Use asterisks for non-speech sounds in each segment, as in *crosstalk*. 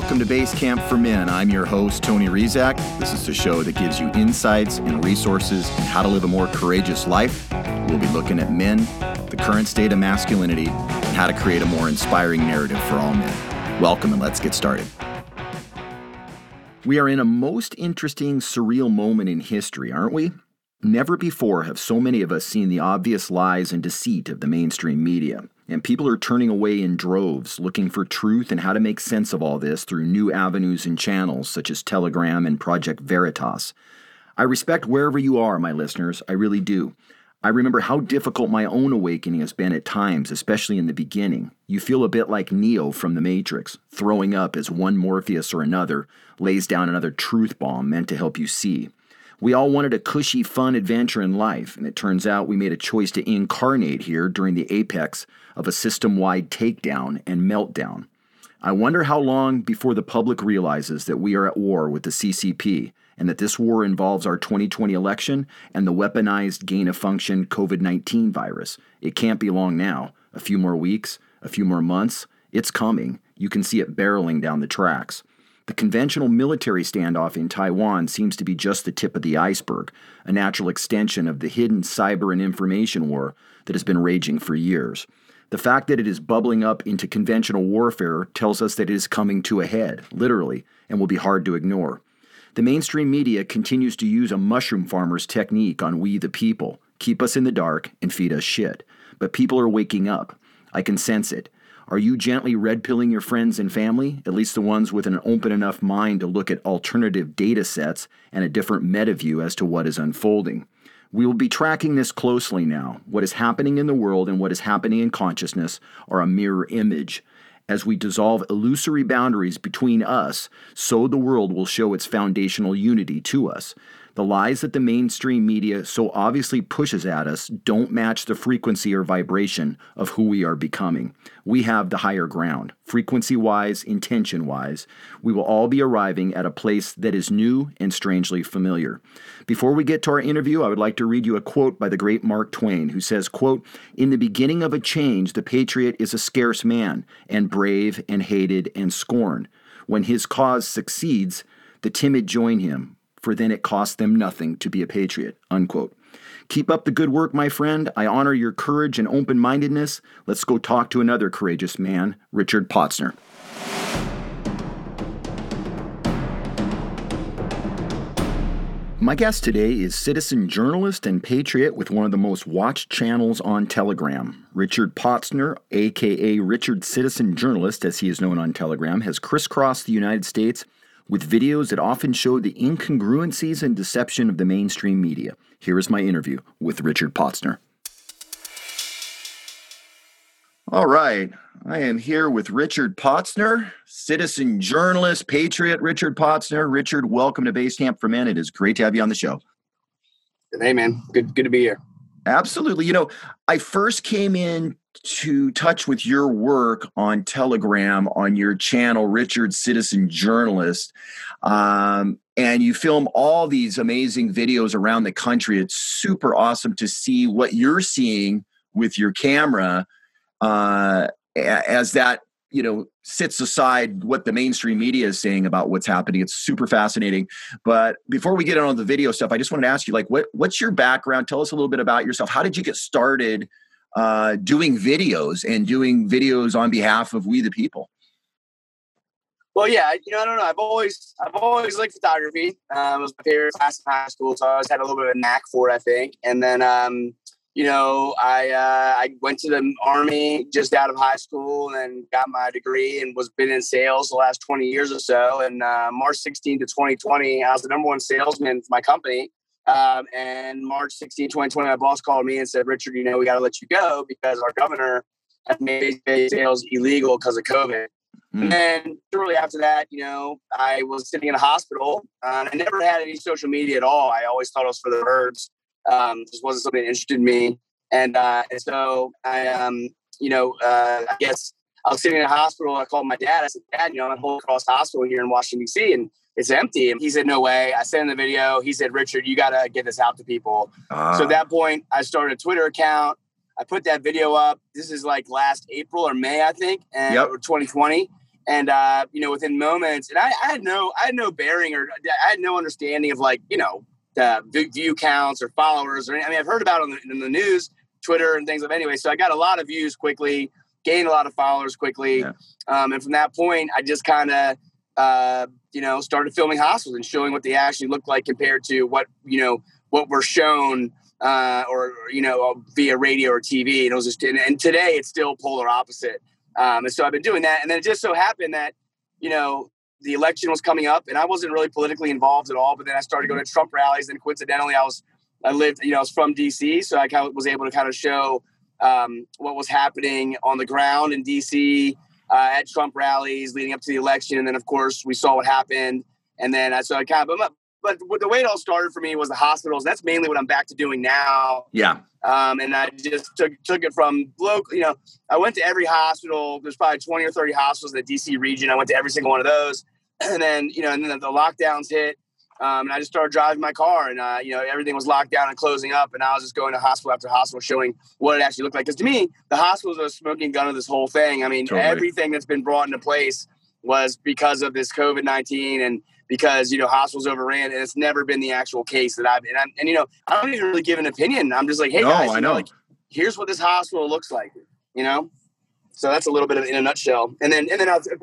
welcome to Base Camp for Men. I'm your host, Tony Rizak. This is the show that gives you insights and resources on how to live a more courageous life. We'll be looking at men, the current state of masculinity, and how to create a more inspiring narrative for all men. Welcome, and let's get started. We are in a most interesting, surreal moment in history, aren't we? Never before have so many of us seen the obvious lies and deceit of the mainstream media, and people are turning away in droves looking for truth and how to make sense of all this through new avenues and channels such as Telegram and Project Veritas. I respect wherever you are, my listeners, I really do. I remember how difficult my own awakening has been at times, especially in the beginning. You feel a bit like Neo from The Matrix, throwing up as one Morpheus or another lays down another truth bomb meant to help you see. We all wanted a cushy, fun adventure in life, and it turns out we made a choice to incarnate here during the apex of a system wide takedown and meltdown. I wonder how long before the public realizes that we are at war with the CCP and that this war involves our 2020 election and the weaponized gain of function COVID 19 virus. It can't be long now. A few more weeks, a few more months. It's coming. You can see it barreling down the tracks. The conventional military standoff in Taiwan seems to be just the tip of the iceberg, a natural extension of the hidden cyber and information war that has been raging for years. The fact that it is bubbling up into conventional warfare tells us that it is coming to a head, literally, and will be hard to ignore. The mainstream media continues to use a mushroom farmer's technique on we the people keep us in the dark and feed us shit. But people are waking up. I can sense it. Are you gently red pilling your friends and family, at least the ones with an open enough mind to look at alternative data sets and a different meta view as to what is unfolding? We will be tracking this closely now. What is happening in the world and what is happening in consciousness are a mirror image. As we dissolve illusory boundaries between us, so the world will show its foundational unity to us. The lies that the mainstream media so obviously pushes at us don't match the frequency or vibration of who we are becoming. We have the higher ground, frequency wise, intention wise. We will all be arriving at a place that is new and strangely familiar. Before we get to our interview, I would like to read you a quote by the great Mark Twain, who says, quote, In the beginning of a change, the patriot is a scarce man, and brave and hated and scorned. When his cause succeeds, the timid join him for then it costs them nothing to be a patriot. Unquote. Keep up the good work, my friend. I honor your courage and open mindedness. Let's go talk to another courageous man, Richard Potsner. My guest today is citizen journalist and patriot with one of the most watched channels on Telegram. Richard Potzner, aka Richard Citizen Journalist, as he is known on Telegram, has crisscrossed the United States with videos that often show the incongruencies and deception of the mainstream media. Here is my interview with Richard Potsner. All right. I am here with Richard Potsner, citizen journalist, patriot Richard Potsner. Richard, welcome to Base Camp for Men. It is great to have you on the show. Hey, man. Good, good to be here. Absolutely. You know, I first came in to touch with your work on Telegram on your channel, Richard Citizen Journalist. Um, and you film all these amazing videos around the country. It's super awesome to see what you're seeing with your camera uh, as that you know sits aside what the mainstream media is saying about what's happening it's super fascinating but before we get on the video stuff i just wanted to ask you like what what's your background tell us a little bit about yourself how did you get started uh, doing videos and doing videos on behalf of we the people? Well, yeah, you know, I don't know. I've always, I've always liked photography. Um, it was my favorite class in high school, so I always had a little bit of a knack for it, I think. And then, um, you know, I uh, I went to the army just out of high school and got my degree and was been in sales the last 20 years or so. And uh, March 16 to 2020, I was the number one salesman for my company. Um, and March 16, 2020, my boss called me and said, Richard, you know, we got to let you go because our governor has made sales illegal because of COVID. Mm. And then shortly after that, you know, I was sitting in a hospital. Um, I never had any social media at all. I always thought it was for the birds. Um, just wasn't something that interested me. And, uh, and so I, um, you know, uh, I guess I was sitting in a hospital. I called my dad. I said, Dad, you know, I'm at Holy Cross Hospital here in Washington, D.C. And it's empty. And he said, no way. I sent him the video. He said, Richard, you got to get this out to people. Uh, so at that point, I started a Twitter account. I put that video up. This is like last April or May, I think, and yep. 2020. and uh, you know, within moments, and I, I, had no, I had no bearing or I had no understanding of like, you know, uh, view counts or followers or I mean, I've heard about it in the, in the news, Twitter and things of anyway. So I got a lot of views quickly, gained a lot of followers quickly, yeah. um, and from that point, I just kind of, uh, you know, started filming hospitals and showing what they actually look like compared to what you know what we're shown uh, or you know via radio or TV. And it was just, and, and today it's still polar opposite. Um, and so I've been doing that. And then it just so happened that, you know, the election was coming up and I wasn't really politically involved at all. But then I started going to Trump rallies. And coincidentally, I was, I lived, you know, I was from DC. So I kind of was able to kind of show um, what was happening on the ground in DC uh, at Trump rallies leading up to the election. And then, of course, we saw what happened. And then I so I kind of, but the way it all started for me was the hospitals. That's mainly what I'm back to doing now. Yeah. Um, and I just took took it from local. You know, I went to every hospital. There's probably 20 or 30 hospitals in the DC region. I went to every single one of those. *clears throat* And then you know, and then the lockdowns hit. Um, and I just started driving my car, and uh, you know everything was locked down and closing up, and I was just going to hospital after hospital, showing what it actually looked like. Because to me, the hospitals are a smoking gun of this whole thing. I mean, totally. everything that's been brought into place was because of this COVID nineteen, and because you know hospitals overran, and it's never been the actual case that I've and, I'm, and you know I don't even really give an opinion. I'm just like, hey no, guys, I know. Like, here's what this hospital looks like, you know. So that's a little bit of in a nutshell. And then and then I was, of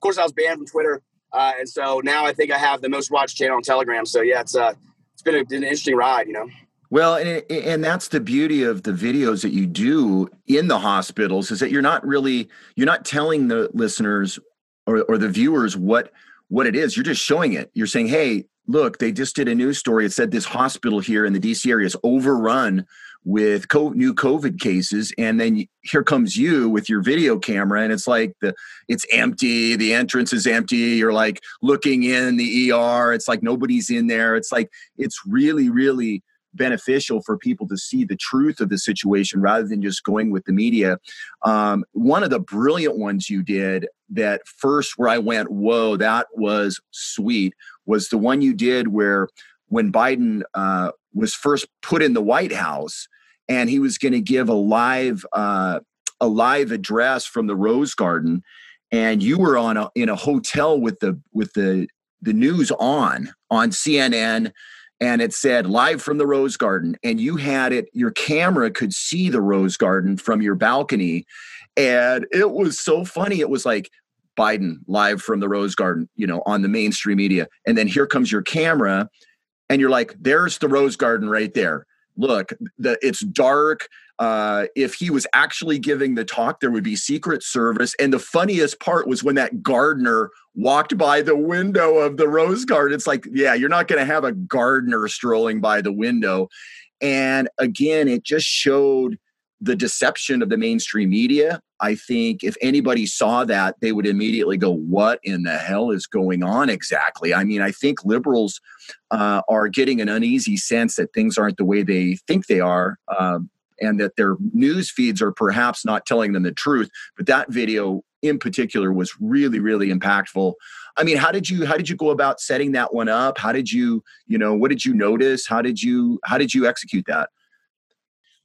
course I was banned from Twitter, uh, and so now I think I have the most watched channel on Telegram. So yeah, it's uh it's been a, an interesting ride, you know. Well, and, and that's the beauty of the videos that you do in the hospitals is that you're not really you're not telling the listeners or, or the viewers what what it is. You're just showing it. You're saying, hey, look, they just did a news story. It said this hospital here in the DC area is overrun with new COVID cases, and then here comes you with your video camera, and it's like the it's empty, the entrance is empty. You're like looking in the ER. It's like nobody's in there. It's like it's really, really beneficial for people to see the truth of the situation rather than just going with the media. Um, one of the brilliant ones you did that first where I went, whoa, that was sweet, was the one you did where when Biden uh, was first put in the White House and he was going to give a live uh, a live address from the Rose Garden, and you were on a, in a hotel with the with the the news on on CNN and it said live from the rose garden and you had it your camera could see the rose garden from your balcony. And it was so funny it was like biden live from the rose garden you know on the mainstream media. And then here comes your camera and you're like there's the rose garden right there look the it's dark uh, if he was actually giving the talk, there would be Secret Service. And the funniest part was when that gardener walked by the window of the rose garden. It's like, yeah, you're not going to have a gardener strolling by the window. And again, it just showed the deception of the mainstream media. I think if anybody saw that, they would immediately go, What in the hell is going on exactly? I mean, I think liberals uh, are getting an uneasy sense that things aren't the way they think they are. Um, and that their news feeds are perhaps not telling them the truth. But that video in particular was really, really impactful. I mean, how did you how did you go about setting that one up? How did you, you know, what did you notice? How did you how did you execute that?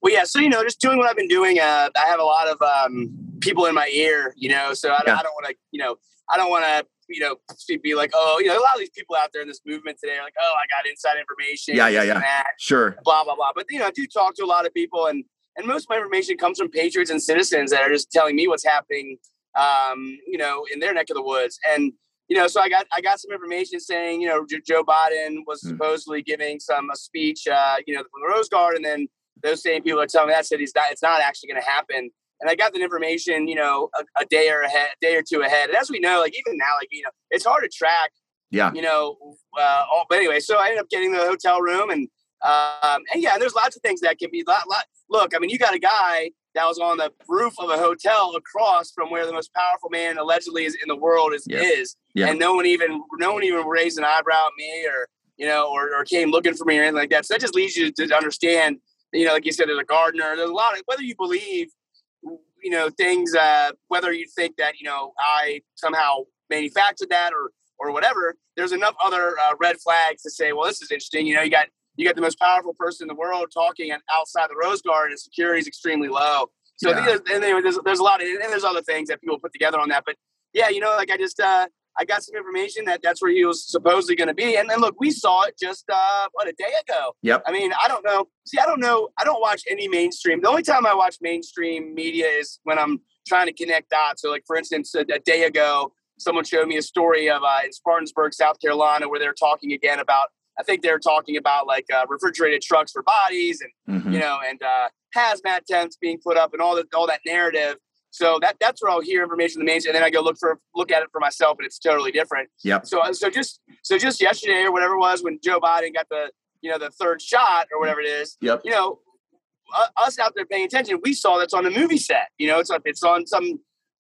Well, yeah. So you know, just doing what I've been doing. Uh, I have a lot of um, people in my ear, you know. So I, yeah. I don't want to, you know, I don't want to you know, be like, oh, you know, a lot of these people out there in this movement today are like, oh, I got inside information. Yeah, yeah, yeah. That, sure. Blah blah blah. But you know, I do talk to a lot of people, and and most of my information comes from patriots and citizens that are just telling me what's happening, um, you know, in their neck of the woods. And you know, so I got I got some information saying, you know, Joe Biden was mm. supposedly giving some a speech, uh, you know, from the Rose Garden, and then those same people are telling me that said he's not, it's not actually going to happen and I got the information, you know, a, a, day or ahead, a day or two ahead. And as we know, like even now, like you know, it's hard to track. Yeah. You know, uh, all, but anyway, so I ended up getting the hotel room, and um, and yeah, there's lots of things that can be. Lot, lot, look, I mean, you got a guy that was on the roof of a hotel across from where the most powerful man allegedly is in the world is yeah. is, yeah. and no one even no one even raised an eyebrow at me or you know or, or came looking for me or anything like that. So that just leads you to understand. You know, like you said, there's a gardener. There's a lot of whether you believe you know things uh, whether you think that you know i somehow manufactured that or or whatever there's enough other uh, red flags to say well this is interesting you know you got you got the most powerful person in the world talking outside the rose garden and security is extremely low so yeah. There's, and there's, there's a lot of and there's other things that people put together on that but yeah, you know, like I just uh, I got some information that that's where he was supposedly going to be, and then look, we saw it just uh, what a day ago. Yep. I mean, I don't know. See, I don't know. I don't watch any mainstream. The only time I watch mainstream media is when I'm trying to connect dots. So, like for instance, a, a day ago, someone showed me a story of uh, in Spartanburg, South Carolina, where they're talking again about. I think they're talking about like uh, refrigerated trucks for bodies, and Mhm. you know, and uh, hazmat tents being put up, and all that, all that narrative. So that that's where I'll hear information in the main, and then I go look for look at it for myself, and it's totally different. Yep. So so just so just yesterday or whatever it was when Joe Biden got the you know the third shot or whatever it is, Yep. you know, uh, us out there paying attention, we saw that's on a movie set. You know, it's on, it's on some,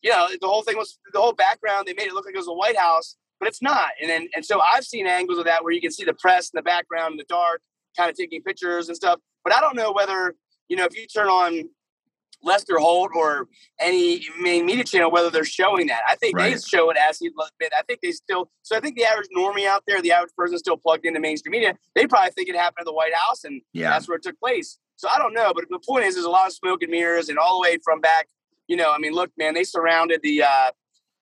you know, the whole thing was the whole background. They made it look like it was a White House, but it's not. And then and so I've seen angles of that where you can see the press in the background in the dark, kind of taking pictures and stuff. But I don't know whether you know if you turn on Lester Holt or any main media channel whether they're showing that. I think they show it as he bit. I think they still. So I think the average normie out there, the average person still plugged into mainstream media, they probably think it happened at the White House and Yeah. that's where it took place. So I don't know, but the point is, there's a lot of smoke and mirrors, and all the way from back, you know, I mean, look, man, they surrounded the. uh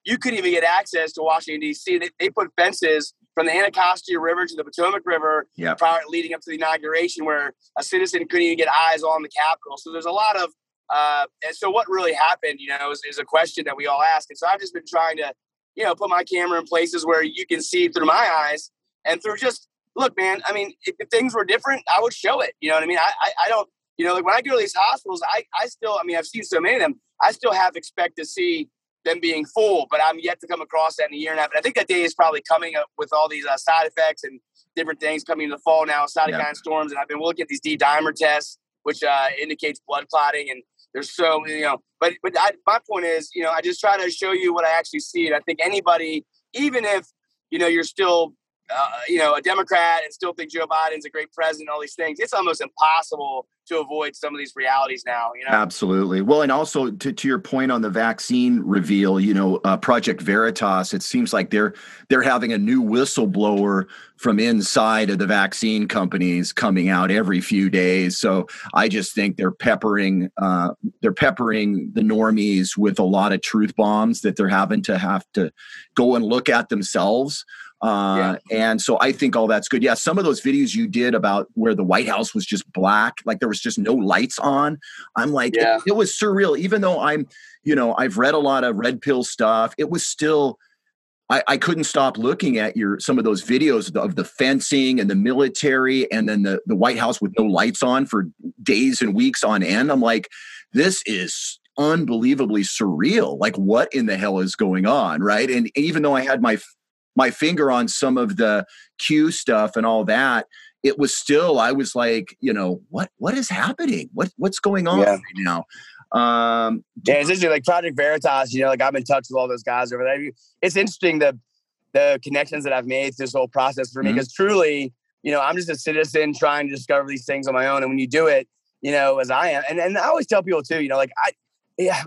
You couldn't even get access to Washington D.C. They, they put fences from the Anacostia River to the Potomac River, Yep. prior leading up to the inauguration, where a citizen couldn't even get eyes on the Capitol. So there's a lot of. Uh, and so what really happened, you know, is, is a question that we all ask. And so I've just been trying to, you know, put my camera in places where you can see through my eyes and through just look, man. I mean, if, if things were different, I would show it. You know what I mean? I, I, I don't, you know, like when I go to these hospitals, I, I still, I mean, I've seen so many of them. I still have expect to see them being full, but I'm yet to come across that in a year and a half. And I think that day is probably coming up with all these uh, side effects and different things coming in the fall now, cytokine Yeah. storms. And I've been looking at these D dimer tests, which uh, indicates blood clotting. And there's so, you um, know, but, but I, my point is, you know, I just try to show you what I actually see. And I think anybody, even if, you know, you're still, uh, you know, a Democrat and still think Joe Biden's a great president, all these things, it's almost impossible to avoid some of these realities now, you know? Absolutely. Well, and also to, to your point on the vaccine reveal, you know, uh, Project Veritas, it seems like they're they're having a new whistleblower from inside of the vaccine companies coming out every few days. So I just think they're peppering uh, they're peppering the normies with a lot of truth bombs that they're having to have to go and look at themselves. Uh, And so I think all that's good. Yeah, some of those videos you did about where the White House was just black, like there was just no lights on. I'm like, it- it, was surreal. Even though I'm, you know, I've read a lot of red pill stuff, it was still. I, I couldn't stop looking at your some of those videos of the, of the fencing and the military, and then the the White House with no lights on for days and weeks on end. I'm like, this is unbelievably surreal. Like, what in the hell is going on, right? And even though I had my my finger on some of the Q stuff and all that, it was still I was like, you know, what what is happening? What what's going on Yeah. right now? Um, Yeah, it's interesting. Like Project Veritas, you know, like I'm in touch with all those guys over there. It's interesting the the connections that I've made through this whole process for me because truly, you know, I'm just a citizen trying to discover these things on my own. And when you do it, you know, as I am, and, and I always tell people too, you know, like I, yeah,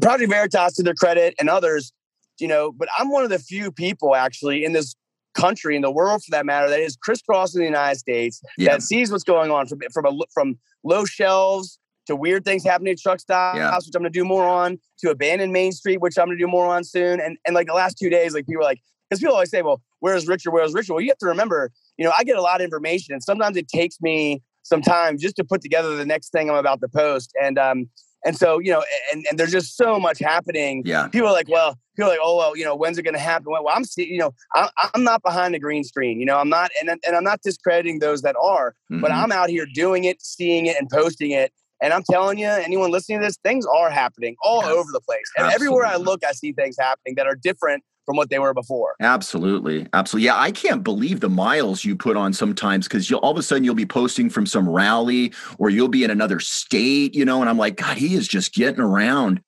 Project Veritas to their credit and others, you know, but I'm one of the few people actually in this country, in the world for that matter, that is crisscrossing the United States yeah, that sees what's going on from from a, from low shelves to weird things happening at truck stops, Yeah. which I'm going to do more on, to abandoned Main Street, which I'm going to do more on soon. And and like the last two days, like people are like, because people always say, well, where's Richard? Where's Richard? Well, you have to remember, you know, I get a lot of information, and sometimes it takes me some time just to put together the next thing I'm about to post. And um and so you know, and and there's just so much happening yeah, people are like, well, people are like, oh, well, you know, when's it going to happen? Well, I'm, see, you know, I'm, I'm not behind the green screen, you know, I'm not, and, and I'm not discrediting those that are, but mhm. I'm out here doing it, seeing it, and posting it. And I'm telling you, anyone listening to this, things are happening all Yeah. over the place. And everywhere I look, I see things happening that are different from what they were before. Absolutely, absolutely. Yeah, I can't believe the miles you put on sometimes because you'll all of a sudden you'll be posting from some rally or you'll be in another state, you know, and I'm like, God, he is just getting around.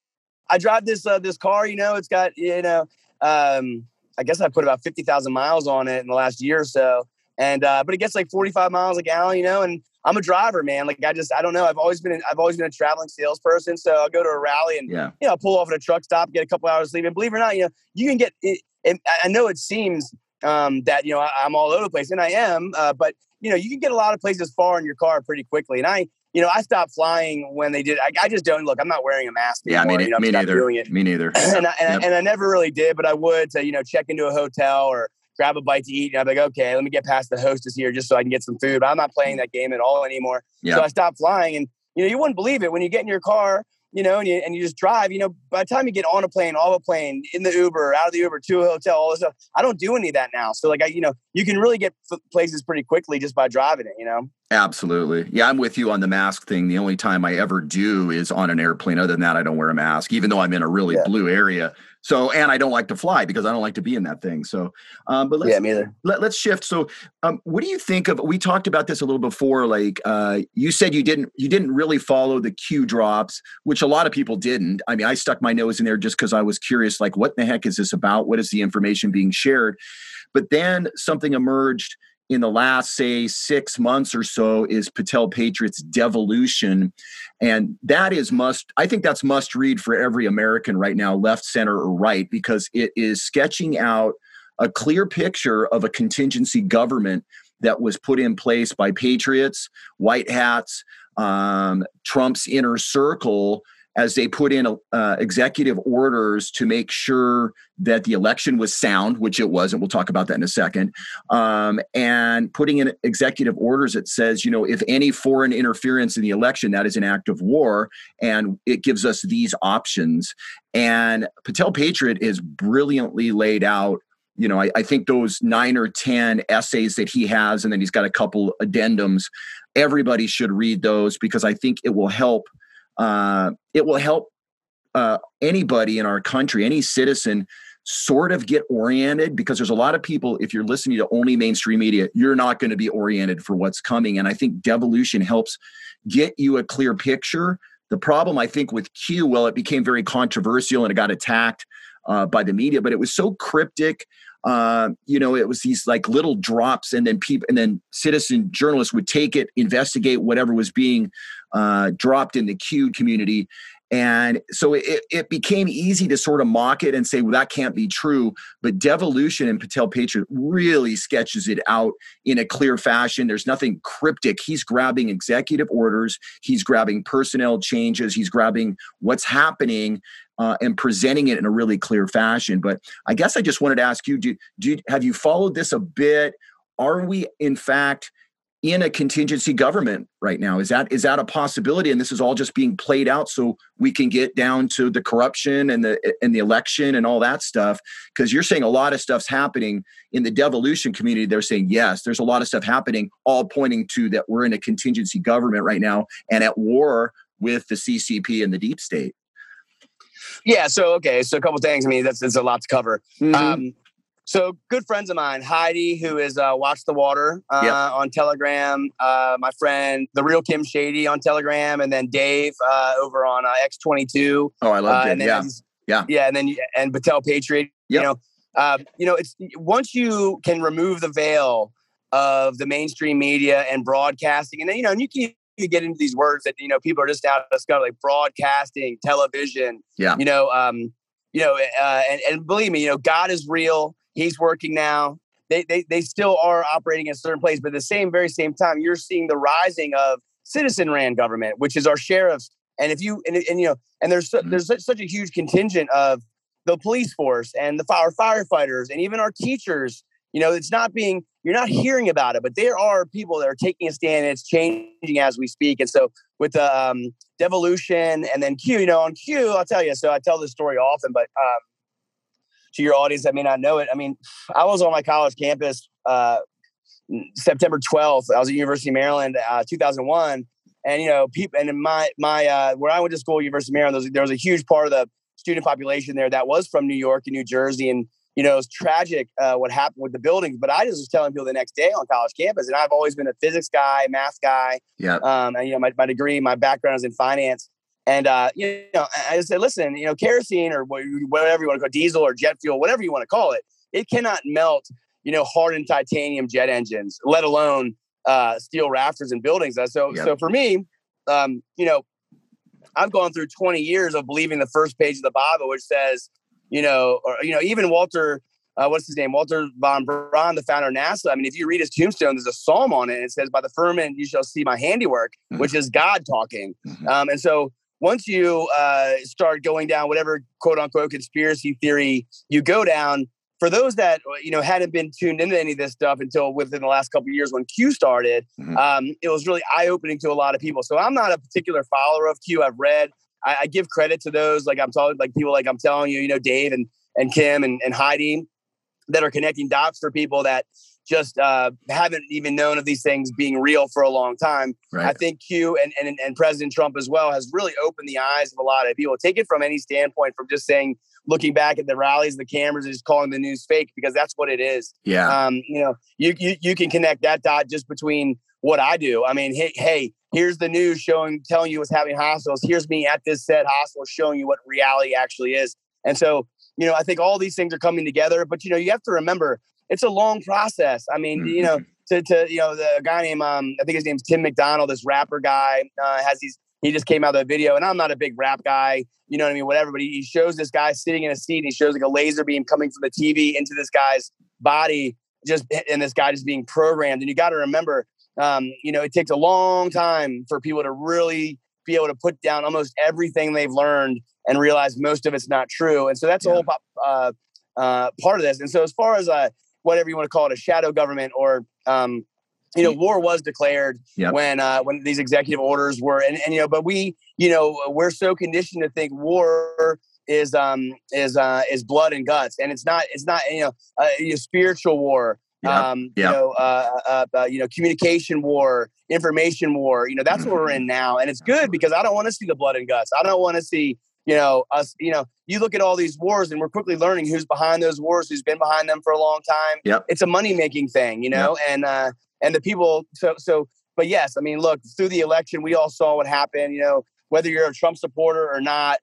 I drive this uh, this car, you know, it's got, you know, um, I guess I put about 50,000 miles on it in the last year or so. And, uh, but it gets like 45 miles a gallon, you know, and I'm a driver, man. Like I just, I don't know. I've always been, I've always been a traveling salesperson. So I'll go to a rally and, Yeah, you know, pull off at a truck stop, get a couple hours sleep. And believe it or not, you know, you can get it. And I know it seems um, that, you know, I, I'm all over the place and I am, uh, but you know, you can get a lot of places far in your car pretty quickly. And I, you know, I stopped flying when they did. I, I just don't look. I'm not wearing a mask. Yeah, anymore, me, you know, me neither. Doing it. Me neither. *clears throat* and, I, and, yep. I, and I never really did, but I would to you know check into a hotel or grab a bite to eat. And I'm like, okay, let me get past the hostess here just so I can get some food. But I'm not playing that game at all anymore. Yep. So I stopped flying, and you know, you wouldn't believe it when you get in your car you know, and you, and you just drive, you know, by the time you get on a plane, off a plane, in the Uber, out of the Uber to a hotel, all this stuff, I don't do any of that now. So like, I, you know, you can really get places pretty quickly just by driving it, you know? Absolutely. Yeah, I'm with you on the mask thing. The only time I ever do is on an airplane. Other than that, I don't wear a mask, even though I'm in a really yeah. blue area. So, and I don't like to fly because I don't like to be in that thing. So, um, but let's, yeah, me either. Let, us shift. So, um, what do you think of? We talked about this a little before. Like, uh, you said you didn't you didn't really follow the Q drops, which a lot of people didn't. I mean, I stuck my nose in there just because I was curious. Like, what the heck is this about? What is the information being shared? But then something emerged in the last, say, six months or so is Patel Patriot's Devolution. And that is must, I think that's must read for every American right now, left, center, or right, because it is sketching out a clear picture of a contingency government that was put in place by patriots, white hats, um, Trump's inner circle as they put in uh, executive orders to make sure that the election was sound, which it was, and we'll talk about that in a second, um, and putting in executive orders that says, you know, if any foreign interference in the election, that is an act of war, and it gives us these options. And Patel Patriot is brilliantly laid out you know, I, I, think those nine or 10 essays that he has, and then he's got a couple addendums, everybody should read those because I think it will help uh, it will help uh, anybody in our country, any citizen, sort of get oriented because there's a lot of people if you're listening to only mainstream media you're not going to be oriented for what's coming and i think devolution helps get you a clear picture. The problem i think with q well it became very controversial and it got attacked uh, by the media but it was so cryptic uh, you know, it was these like little drops, and then people, and then citizen journalists would take it, investigate whatever was being uh, dropped in the Q community, and so it, it became easy to sort of mock it and say, well, that can't be true. But Devolution and Patel Patriot really sketches it out in a clear fashion. There's nothing cryptic. He's grabbing executive orders, he's grabbing personnel changes, he's grabbing what's happening uh, and presenting it in a really clear fashion. But I guess I just wanted to ask you: do, do have you followed this a bit? Are we in fact in a contingency government right now? Is that is that a possibility? And this is all just being played out so we can get down to the corruption and the and the election and all that stuff. Because you're saying a lot of stuff's happening in the devolution community. They're saying yes, there's a lot of stuff happening, all pointing to that we're in a contingency government right now and at war with the CCP and the deep state. Yeah. So okay. So a couple things. I mean, that's, that's a lot to cover. Mm-hmm. Um, so good friends of mine, Heidi, who is uh, Watch the Water uh, yep. on Telegram, uh, my friend, the real Kim Shady on Telegram, and then Dave uh, over on uh, X22. Oh, I love uh, Dave. yeah, yeah, yeah, and then and Patel Patriot. Yep. You know, um, you know, it's once you can remove the veil of the mainstream media and broadcasting, and then you know, and you can you get into these words that you know people are just out of discover like broadcasting, television. Yeah. You know, um, you know, uh, and and believe me, you know, God is real. He's working now. They they they still are operating in a certain place, but at the same very same time, you're seeing the rising of citizen ran government, which is our sheriffs. And if you and, and you know, and there's mm-hmm. there's such, such a huge contingent of the police force and the fire firefighters and even our teachers you know, it's not being, you're not hearing about it, but there are people that are taking a stand and it's changing as we speak. And so with the um, devolution and then Q, you know, on Q, I'll tell you, so I tell this story often, but um, to your audience that may not know it, I mean, I was on my college campus uh, September 12th. I was at University of Maryland, uh, 2001. And, you know, people, and in my, my, uh, where I went to school, University of Maryland, there was, there was a huge part of the student population there that was from New York and New Jersey. And, you know, it's tragic uh, what happened with the buildings. But I just was telling people the next day on college campus, and I've always been a physics guy, math guy. Yeah. Um, and you know, my, my degree, my background is in finance. And uh, you know, I just said, listen, you know, kerosene or whatever you want to call it, diesel or jet fuel, whatever you want to call it, it cannot melt, you know, hardened titanium jet engines, let alone uh, steel rafters and buildings. So, yep. so for me, um, you know, I've gone through 20 years of believing the first page of the Bible, which says, you know, or you know, even Walter uh, what's his name, Walter von Braun, the founder of NASA. I mean, if you read his tombstone, there's a psalm on it. And it says, "By the firmament you shall see my handiwork," mm-hmm. which is God talking. Mm-hmm. Um, and so once you uh, start going down whatever quote unquote conspiracy theory you go down, for those that you know hadn't been tuned into any of this stuff until within the last couple years when Q started, mm-hmm. um, it was really eye opening to a lot of people. So I'm not a particular follower of Q. I've read. I, I give credit to those like I'm talking like people like I'm telling you, you know, Dave and and Kim and, and Heidi that are connecting dots for people that just uh, haven't even known of these things being real for a long time. Right. I think Q and, and and President Trump as well has really opened the eyes of a lot of people. Take it from any standpoint, from just saying, looking back at the rallies, the cameras, and just calling the news fake because that's what it is. Yeah. Um, you know, you, you you can connect that dot just between what I do. I mean, hey, hey, here's the news showing, telling you what's happening in hospitals. Here's me at this said hospital showing you what reality actually is. And so, you know, I think all these things are coming together. But you know, you have to remember it's a long process. I mean, mm-hmm. you know, to, to you know, the guy named um, I think his name's Tim McDonald, this rapper guy, uh, has these. He just came out of a video, and I'm not a big rap guy, you know what I mean, whatever. But he, he shows this guy sitting in a seat, and he shows like a laser beam coming from the TV into this guy's body, just and this guy just being programmed. And you got to remember, um, you know, it takes a long time for people to really be able to put down almost everything they've learned and realize most of it's not true. And so that's yeah. a whole uh, uh, part of this. And so as far as uh, whatever you want to call it, a shadow government or um, you know, war was declared yep. when uh, when these executive orders were, and, and you know, but we, you know, we're so conditioned to think war is um is uh is blood and guts, and it's not. It's not you know, uh, you know spiritual war. Yep. Um, yep. you know, uh, uh, uh, you know, communication war, information war. You know, that's what we're in *laughs* now, and it's good because I don't want to see the blood and guts. I don't want to see you know us you know you look at all these wars and we're quickly learning who's behind those wars who's been behind them for a long time yep. it's a money making thing you know yep. and uh and the people so so but yes i mean look through the election we all saw what happened you know whether you're a trump supporter or not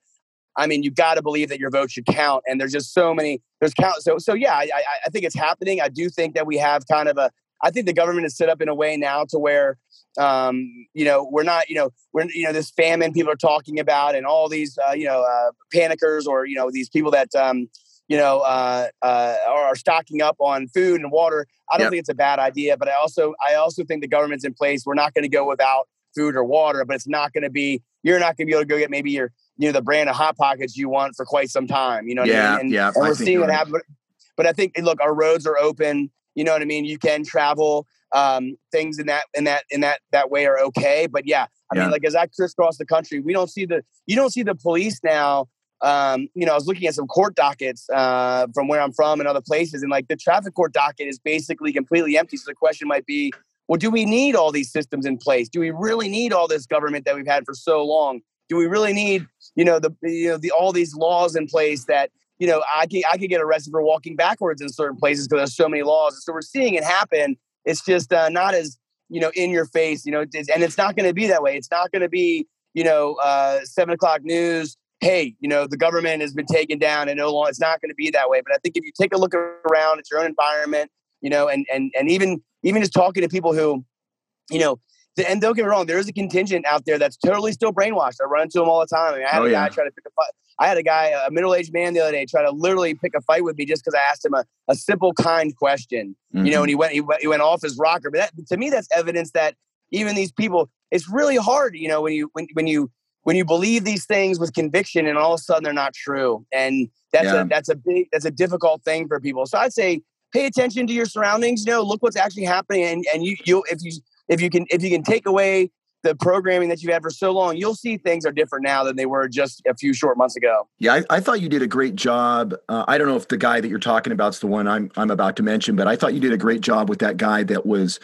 i mean you got to believe that your vote should count and there's just so many there's count so so yeah I, I think it's happening i do think that we have kind of a I think the government is set up in a way now to where, um, you know, we're not, you know, we're, you know, this famine people are talking about and all these, uh, you know, uh, panickers or, you know, these people that, um, you know, uh, uh, are stocking up on food and water. I don't yep. think it's a bad idea, but I also, I also think the government's in place. We're not going to go without food or water, but it's not going to be. You're not going to be able to go get maybe your, you know, the brand of hot pockets you want for quite some time. You know, yeah, I mean? and, yeah. And we're seeing what happen. But, but I think, look, our roads are open. You know what I mean? You can travel. Um, things in that in that in that that way are okay. But yeah, I yeah. mean, like as I crisscross the country, we don't see the you don't see the police now um, you know, I was looking at some court dockets uh, from where I'm from and other places, and like the traffic court docket is basically completely empty. So the question might be, well, do we need all these systems in place? Do we really need all this government that we've had for so long? Do we really need, you know, the you know the all these laws in place that you know I can I could get arrested for walking backwards in certain places because there's so many laws. So we're seeing it happen. It's just uh, not as you know in your face, you know, and it's not going to be that way. It's not going to be you know uh, seven o'clock news hey, you know, the government has been taken down and no longer, it's not going to be that way. But I think if you take a look around at your own environment, you know, and, and, and even, even just talking to people who, you know, and don't get me wrong, there is a contingent out there that's totally still brainwashed. I run into them all the time. I mean, I had oh, a guy yeah. try to pick a fight. I had a guy, a middle-aged man, the other day, try to literally pick a fight with me just because I asked him a, a simple, kind question. Mm-hmm. You know, and he went, he went, he went off his rocker. But that, to me, that's evidence that even these people, it's really hard. You know, when you when when you when you believe these things with conviction and all of a sudden they're not true and that's yeah. a that's a big that's a difficult thing for people so i'd say pay attention to your surroundings you know look what's actually happening and, and you you if you if you can if you can take away the programming that you've had for so long, you'll see things are different now than they were just a few short months ago. Yeah, I, I thought you did a great job. Uh, I don't know if the guy that you're talking about is the one I'm I'm about to mention, but I thought you did a great job with that guy that was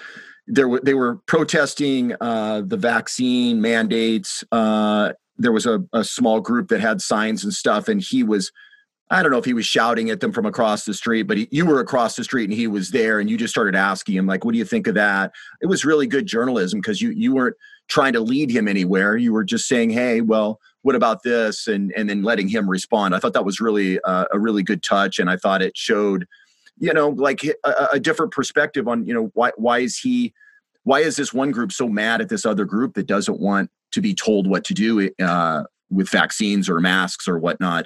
there. They were protesting uh, the vaccine mandates, uh, there was a, a small group that had signs and stuff, and he was I don't know if he was shouting at them from across the street, but he, you were across the street and he was there, and you just started asking him like, "What do you think of that?" It was really good journalism because you you weren't trying to lead him anywhere. You were just saying, "Hey, well, what about this?" and and then letting him respond. I thought that was really uh, a really good touch, and I thought it showed, you know, like a, a different perspective on you know why why is he why is this one group so mad at this other group that doesn't want to be told what to do uh, with vaccines or masks or whatnot?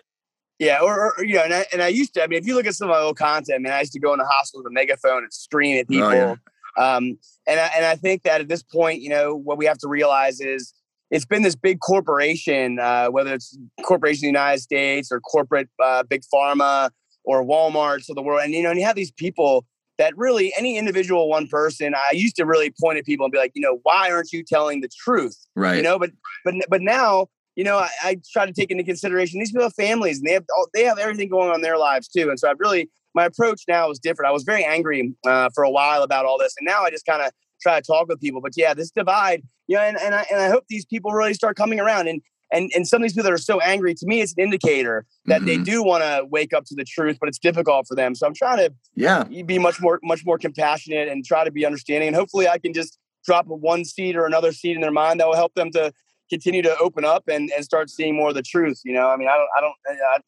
Yeah, or, or, you know, and I, and I used to. I mean, if you look at some of my old content, I mean, I used to go in the hospital with a megaphone and scream at people. Oh, yeah. um, and I, and I think that at this point, you know, what we have to realize is it's been this big corporation, uh, whether it's corporation in the United States or corporate uh, big pharma or Walmart's of the world, and you know, and you have these people that really any individual one person. I used to really point at people and be like, you know, why aren't you telling the truth? Right. You know, but but but now you know, I, I, try to take into consideration these people have families and they have they have everything going on in their lives too. And so I really my approach now is different. I was very angry uh, for a while about all this, and now I just kind of try to talk with people. But yeah, this divide, you know, and, and I and I hope these people really start coming around. And and and some of these people that are so angry, to me, it's an indicator that mm-hmm. they do want to wake up to the truth, but it's difficult for them. So I'm trying to yeah be much more much more compassionate and try to be understanding. And hopefully, I can just drop one seed or another seed in their mind that will help them to continue to open up and, and start seeing more of the truth. You know, I mean, I don't, I don't,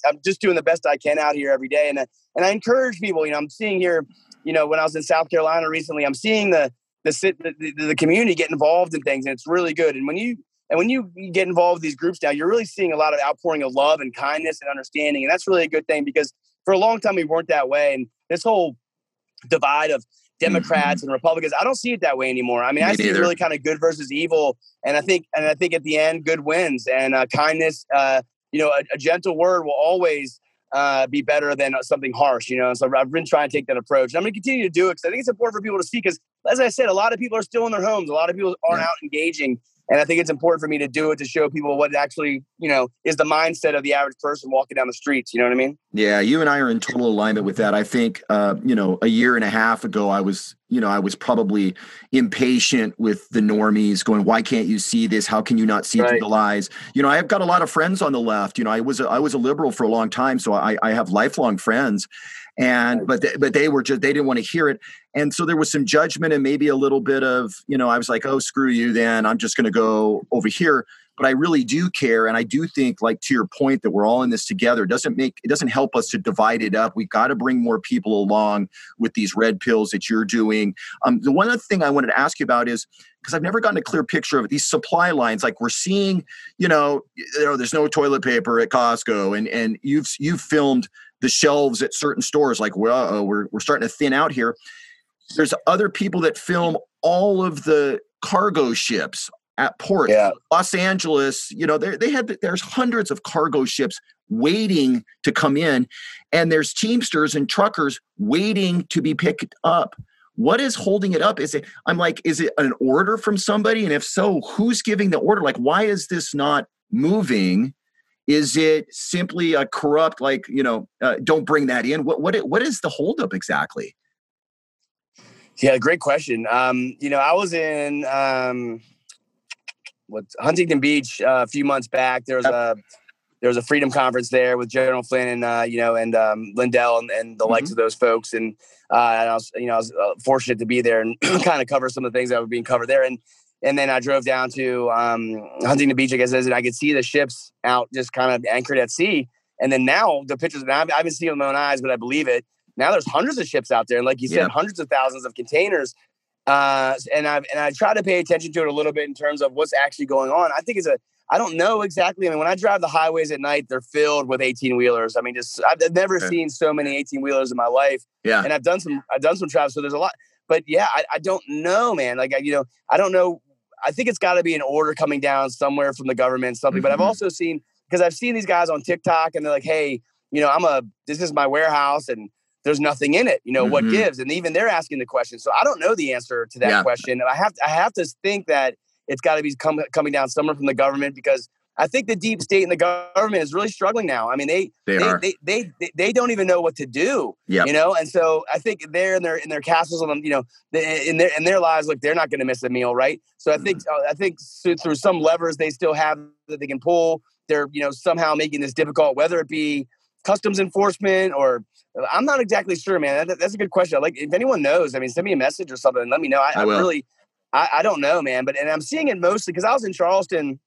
I, am just doing the best I can out here every day. And, and I encourage people, you know, I'm seeing here, you know, when I was in South Carolina recently, I'm seeing the, the, the, the community get involved in things and it's really good. And when you, and when you get involved with these groups now, you're really seeing a lot of outpouring of love and kindness and understanding. And that's really a good thing because for a long time we weren't that way. And this whole divide of Democrats mm-hmm. and Republicans. I don't see it that way anymore. I mean, Me I see it really kind of good versus evil, and I think and I think at the end, good wins and uh, kindness. Uh, you know, a, a, gentle word will always uh, be better than something harsh. You know, so I've been trying to take that approach, and I'm going to continue to do it because I think it's important for people to see. Because as I said, a lot of people are still in their homes. A lot of people aren't yeah. out engaging, and I think it's important for me to do it to show people what actually, you know, is the mindset of the average person walking down the streets. You know what I mean? Yeah, you and I are in total alignment with that. I think, uh, you know, a year and a half ago, I was, you know, I was probably impatient with the normies going, why can't you see this? How can you not see right. the lies? You know, I've got a lot of friends on the left. You know, I was, a, I was a liberal for a long time. So I, I have lifelong friends and but they, but they were just they didn't want to hear it and so there was some judgment and maybe a little bit of you know i was like oh screw you then i'm just going to go over here but i really do care and i do think like to your point that we're all in this together it doesn't make it doesn't help us to divide it up We've got to bring more people along with these red pills that you're doing um, the one other thing i wanted to ask you about is because I've never gotten a clear picture of these supply lines. Like we're seeing, you know, you know, there's no toilet paper at Costco, and and you've you've filmed the shelves at certain stores. Like, well, we're we're starting to thin out here. There's other people that film all of the cargo ships at port. Yeah. Los Angeles, you know, they they had there's hundreds of cargo ships waiting to come in, and there's Teamsters and truckers waiting to be picked up. What is holding it up? Is it I'm like, is it an order from somebody? And if so, who's giving the order? Like, why is this not moving? Is it simply a corrupt, like you know, uh, don't bring that in? What what what is the holdup exactly? Yeah, great question. Um, you know, I was in um, what Huntington Beach uh, a few months back. There was a there was a freedom conference there with General Flynn and uh, you know and um, Lindell and, and the mm-hmm. likes of those folks. And, uh, and I was you know I was uh, fortunate to be there and *clears throat* kind of cover some of the things that were being covered there. And and then I drove down to um, Huntington Beach, I guess, and I could see the ships out just kind of anchored at sea. And then now the pictures, I've, I haven't seen with my own eyes, but I believe it. Now there's hundreds of ships out there, and like you said, yeah. hundreds of thousands of containers. Uh, and I and I try to pay attention to it a little bit in terms of what's actually going on. I think it's a I don't know exactly. I mean, when I drive the highways at night, they're filled with 18 wheelers. I mean, just I've never okay. seen so many 18 wheelers in my life. Yeah. And I've done some I've done some travels, so there's a lot. But yeah, I, I don't know, man. Like I, you know, I don't know I think it's got to be an order coming down somewhere from the government, something. Mm-hmm. But I've mm-hmm. also seen because I've seen these guys on TikTok and they're like, "Hey, you know, I'm a this is my warehouse and there's nothing in it. You know, mm-hmm. what gives?" And even they're asking the question. So I don't know the answer to that yeah. question. I have I have to think that it's got to be com- coming down somewhere from the government because I think the deep state and the government is really struggling now. I mean, they they they, they, they, they, they don't even know what to do. Yeah, you know, and so I think they're in their in their castles on you know in their in their lives, like they're not going to miss a meal, right? So I think mm-hmm. uh, I think through some levers they still have that they can pull, they're you know somehow making this difficult, whether it be customs enforcement or I'm not exactly sure, man. That, that's a good question. Like if anyone knows, I mean, send me a message or something. Let me know. I, I, I really, I, I don't know, man. But and I'm seeing it mostly because I was in Charleston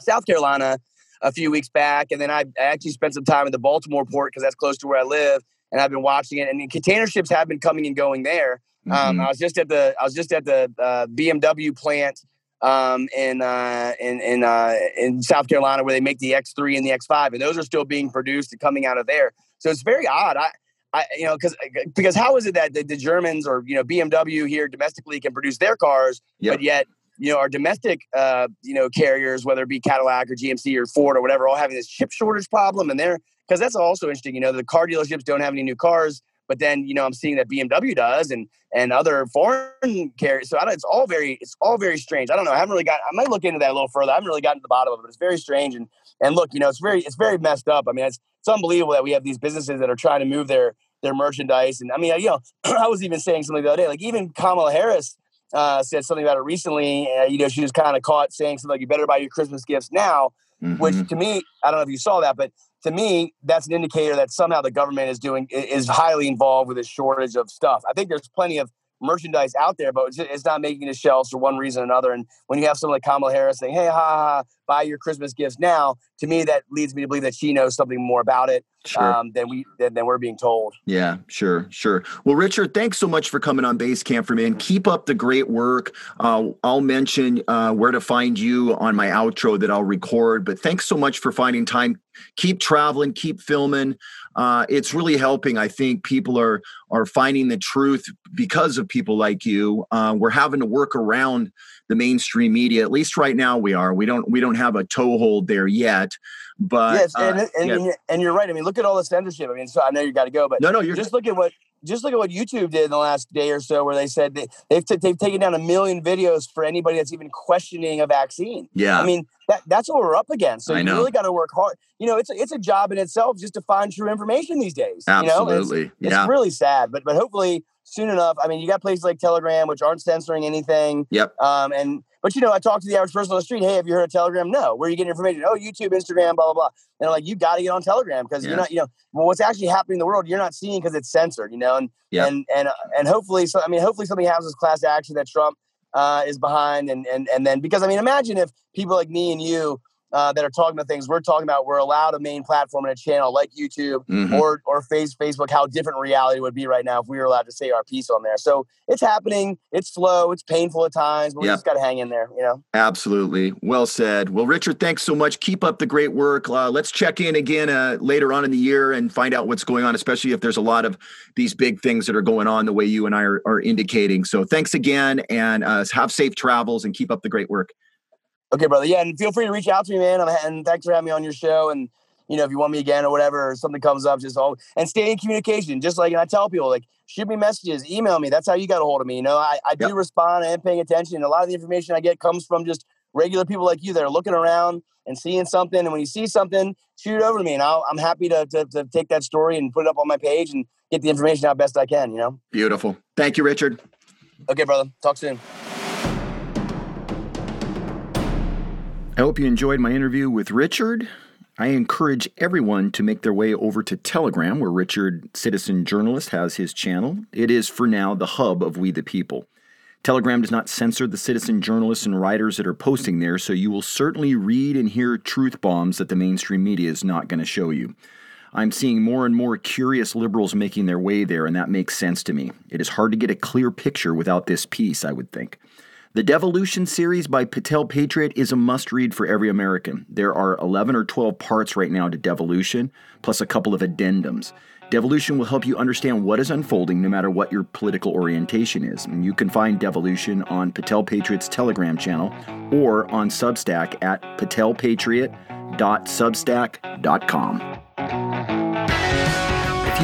South Carolina a few weeks back, and then I, I actually spent some time in the Baltimore port because that's close to where I live, and I've been watching it. And container ships have been coming and going there. Um, mm-hmm. Um, I was just at the I was just at the uh, BMW plant um, in uh, in in uh, in South Carolina where they make the X3 and the X5, and those are still being produced and coming out of there. So it's very odd. I, I you know, because because how is it that the, the, Germans or you know BMW here domestically can produce their cars, yep. but yet you know our domestic uh, you know carriers, whether it be Cadillac or GMC or Ford or whatever, all having this chip shortage problem, and they're because that's also interesting. You know, the car dealerships don't have any new cars but then you know I'm seeing that BMW does and and other foreign carriers. So it's all very it's all very strange. I don't know. I haven't really got. I might look into that a little further. I haven't really gotten to the bottom of it, but it's very strange. And and look, you know, it's very it's very messed up. I mean, it's it's unbelievable that we have these businesses that are trying to move their their merchandise. And I mean, you know, *clears throat* I was even saying something the other day. Like even Kamala Harris uh, said something about it recently. Uh, you know, she was kind of caught saying something like, "You better buy your Christmas gifts now." Mm-hmm. Which to me, I don't know if you saw that, but to me, that's an indicator that somehow the government is doing is highly involved with this shortage of stuff. I think there's plenty of merchandise out there, but it's not making the shelves for one reason or another. And when you have someone like Kamala Harris saying, "Hey, ha, ha, buy your Christmas gifts now," to me that leads me to believe that she knows something more about it sure. um, than we than, than, we're being told. Yeah, sure, sure. Well, Richard, thanks so much for coming on Base Camp for. Keep up the great work. Uh, I'll mention uh, where to find you on my outro that I'll record. But thanks so much for finding time. Keep traveling, keep filming. Uh, it's really helping. I think people are are finding the truth because of people like you. Uh, we're having to work around the mainstream media. At least right now, we are. We don't we don't have a toehold there yet. But yes, and, uh, and, yeah. and, you're right. I mean, look at all the censorship. I mean, so I know you got to go, but no, no, you're just look at what just look at what YouTube did in the last day or so, where they said they, they've t- they've taken down a million videos for anybody that's even questioning a vaccine. Yeah, I mean that that's what we're up against. So I you know. really got to work hard. You know, it's a, it's a job in itself just to find true information these days. Absolutely, you know? it's, yeah. It's really sad, but but hopefully soon enough. I mean, you got places like Telegram which aren't censoring anything. Yep. Um, and but you know, I talk to the average person on the street. Hey, have you heard of Telegram? No. Where are you getting information? Oh, YouTube, Instagram, blah blah blah. And I'm like, you got to get on Telegram because yeah. you're not, you know, well, what's actually happening in the world, you're not seeing because it's censored. You know, and yep. and and and hopefully, so I mean, hopefully something happens with class action that Trump uh, is behind, and and and then because I mean, imagine if people like me and you uh, that are talking about things we're talking about, we're allowed a main platform and a channel like YouTube mm-hmm. or or face, Facebook, how different reality would be right now if we were allowed to say our piece on there. So it's happening. It's slow. It's painful at times, but we yep. just got to hang in there, you know? Absolutely. Well said. Well, Richard, thanks so much. Keep up the great work. Uh, let's check in again uh, later on in the year and find out what's going on, especially if there's a lot of these big things that are going on the way you and I are, are indicating. So thanks again and uh, have safe travels and keep up the great work. Okay, brother. Yeah, and feel free to reach out to me, man. I'm, and thanks for having me on your show. And you know, if you want me again or whatever, or something comes up, just all and stay in communication. Just like and I tell people, like shoot me messages, email me. That's how you got a hold of me. You know, I, I yep. do respond. and paying attention. And A lot of the information I get comes from just regular people like you that are looking around and seeing something. And when you see something, shoot it over to me, and i am happy to, to to take that story and put it up on my page and get the information out best I can. You know. Beautiful. Thank you, Richard. Okay, brother. Talk soon. I hope you enjoyed my interview with Richard. I encourage everyone to make their way over to Telegram, where Richard, citizen journalist, has his channel. It is, for now, the hub of We the People. Telegram does not censor the citizen journalists and writers that are posting there, so you will certainly read and hear truth bombs that the mainstream media is not going to show you. I'm seeing more and more curious liberals making their way there, and that makes sense to me. It is hard to get a clear picture without this piece, I would think. The Devolution series by Patel Patriot is a must read for every American. There are 11 or 12 parts right now to Devolution, plus a couple of addendums. Devolution will help you understand what is unfolding no matter what your political orientation is. And you can find Devolution on Patel Patriot's Telegram channel or on Substack at patelpatriot.substack.com.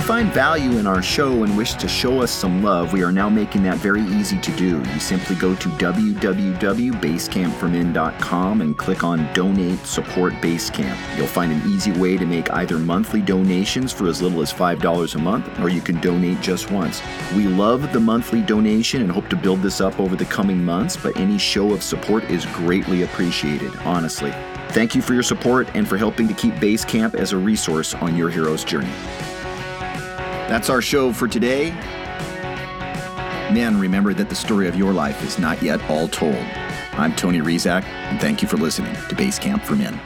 Find value in our show and wish to show us some love, we are now making that very easy to do. You simply go to www.basecampformen.com and click on Donate Support Basecamp. You'll find an easy way to make either monthly donations for as little as $5 a month, or you can donate just once. We love the monthly donation and hope to build this up over the coming months, but any show of support is greatly appreciated, honestly. Thank you for your support and for helping to keep Basecamp as a resource on your hero's journey. That's our show for today. Men, remember that the story of your life is not yet all told. I'm Tony Rizak, and thank you for listening to Base Camp for Men.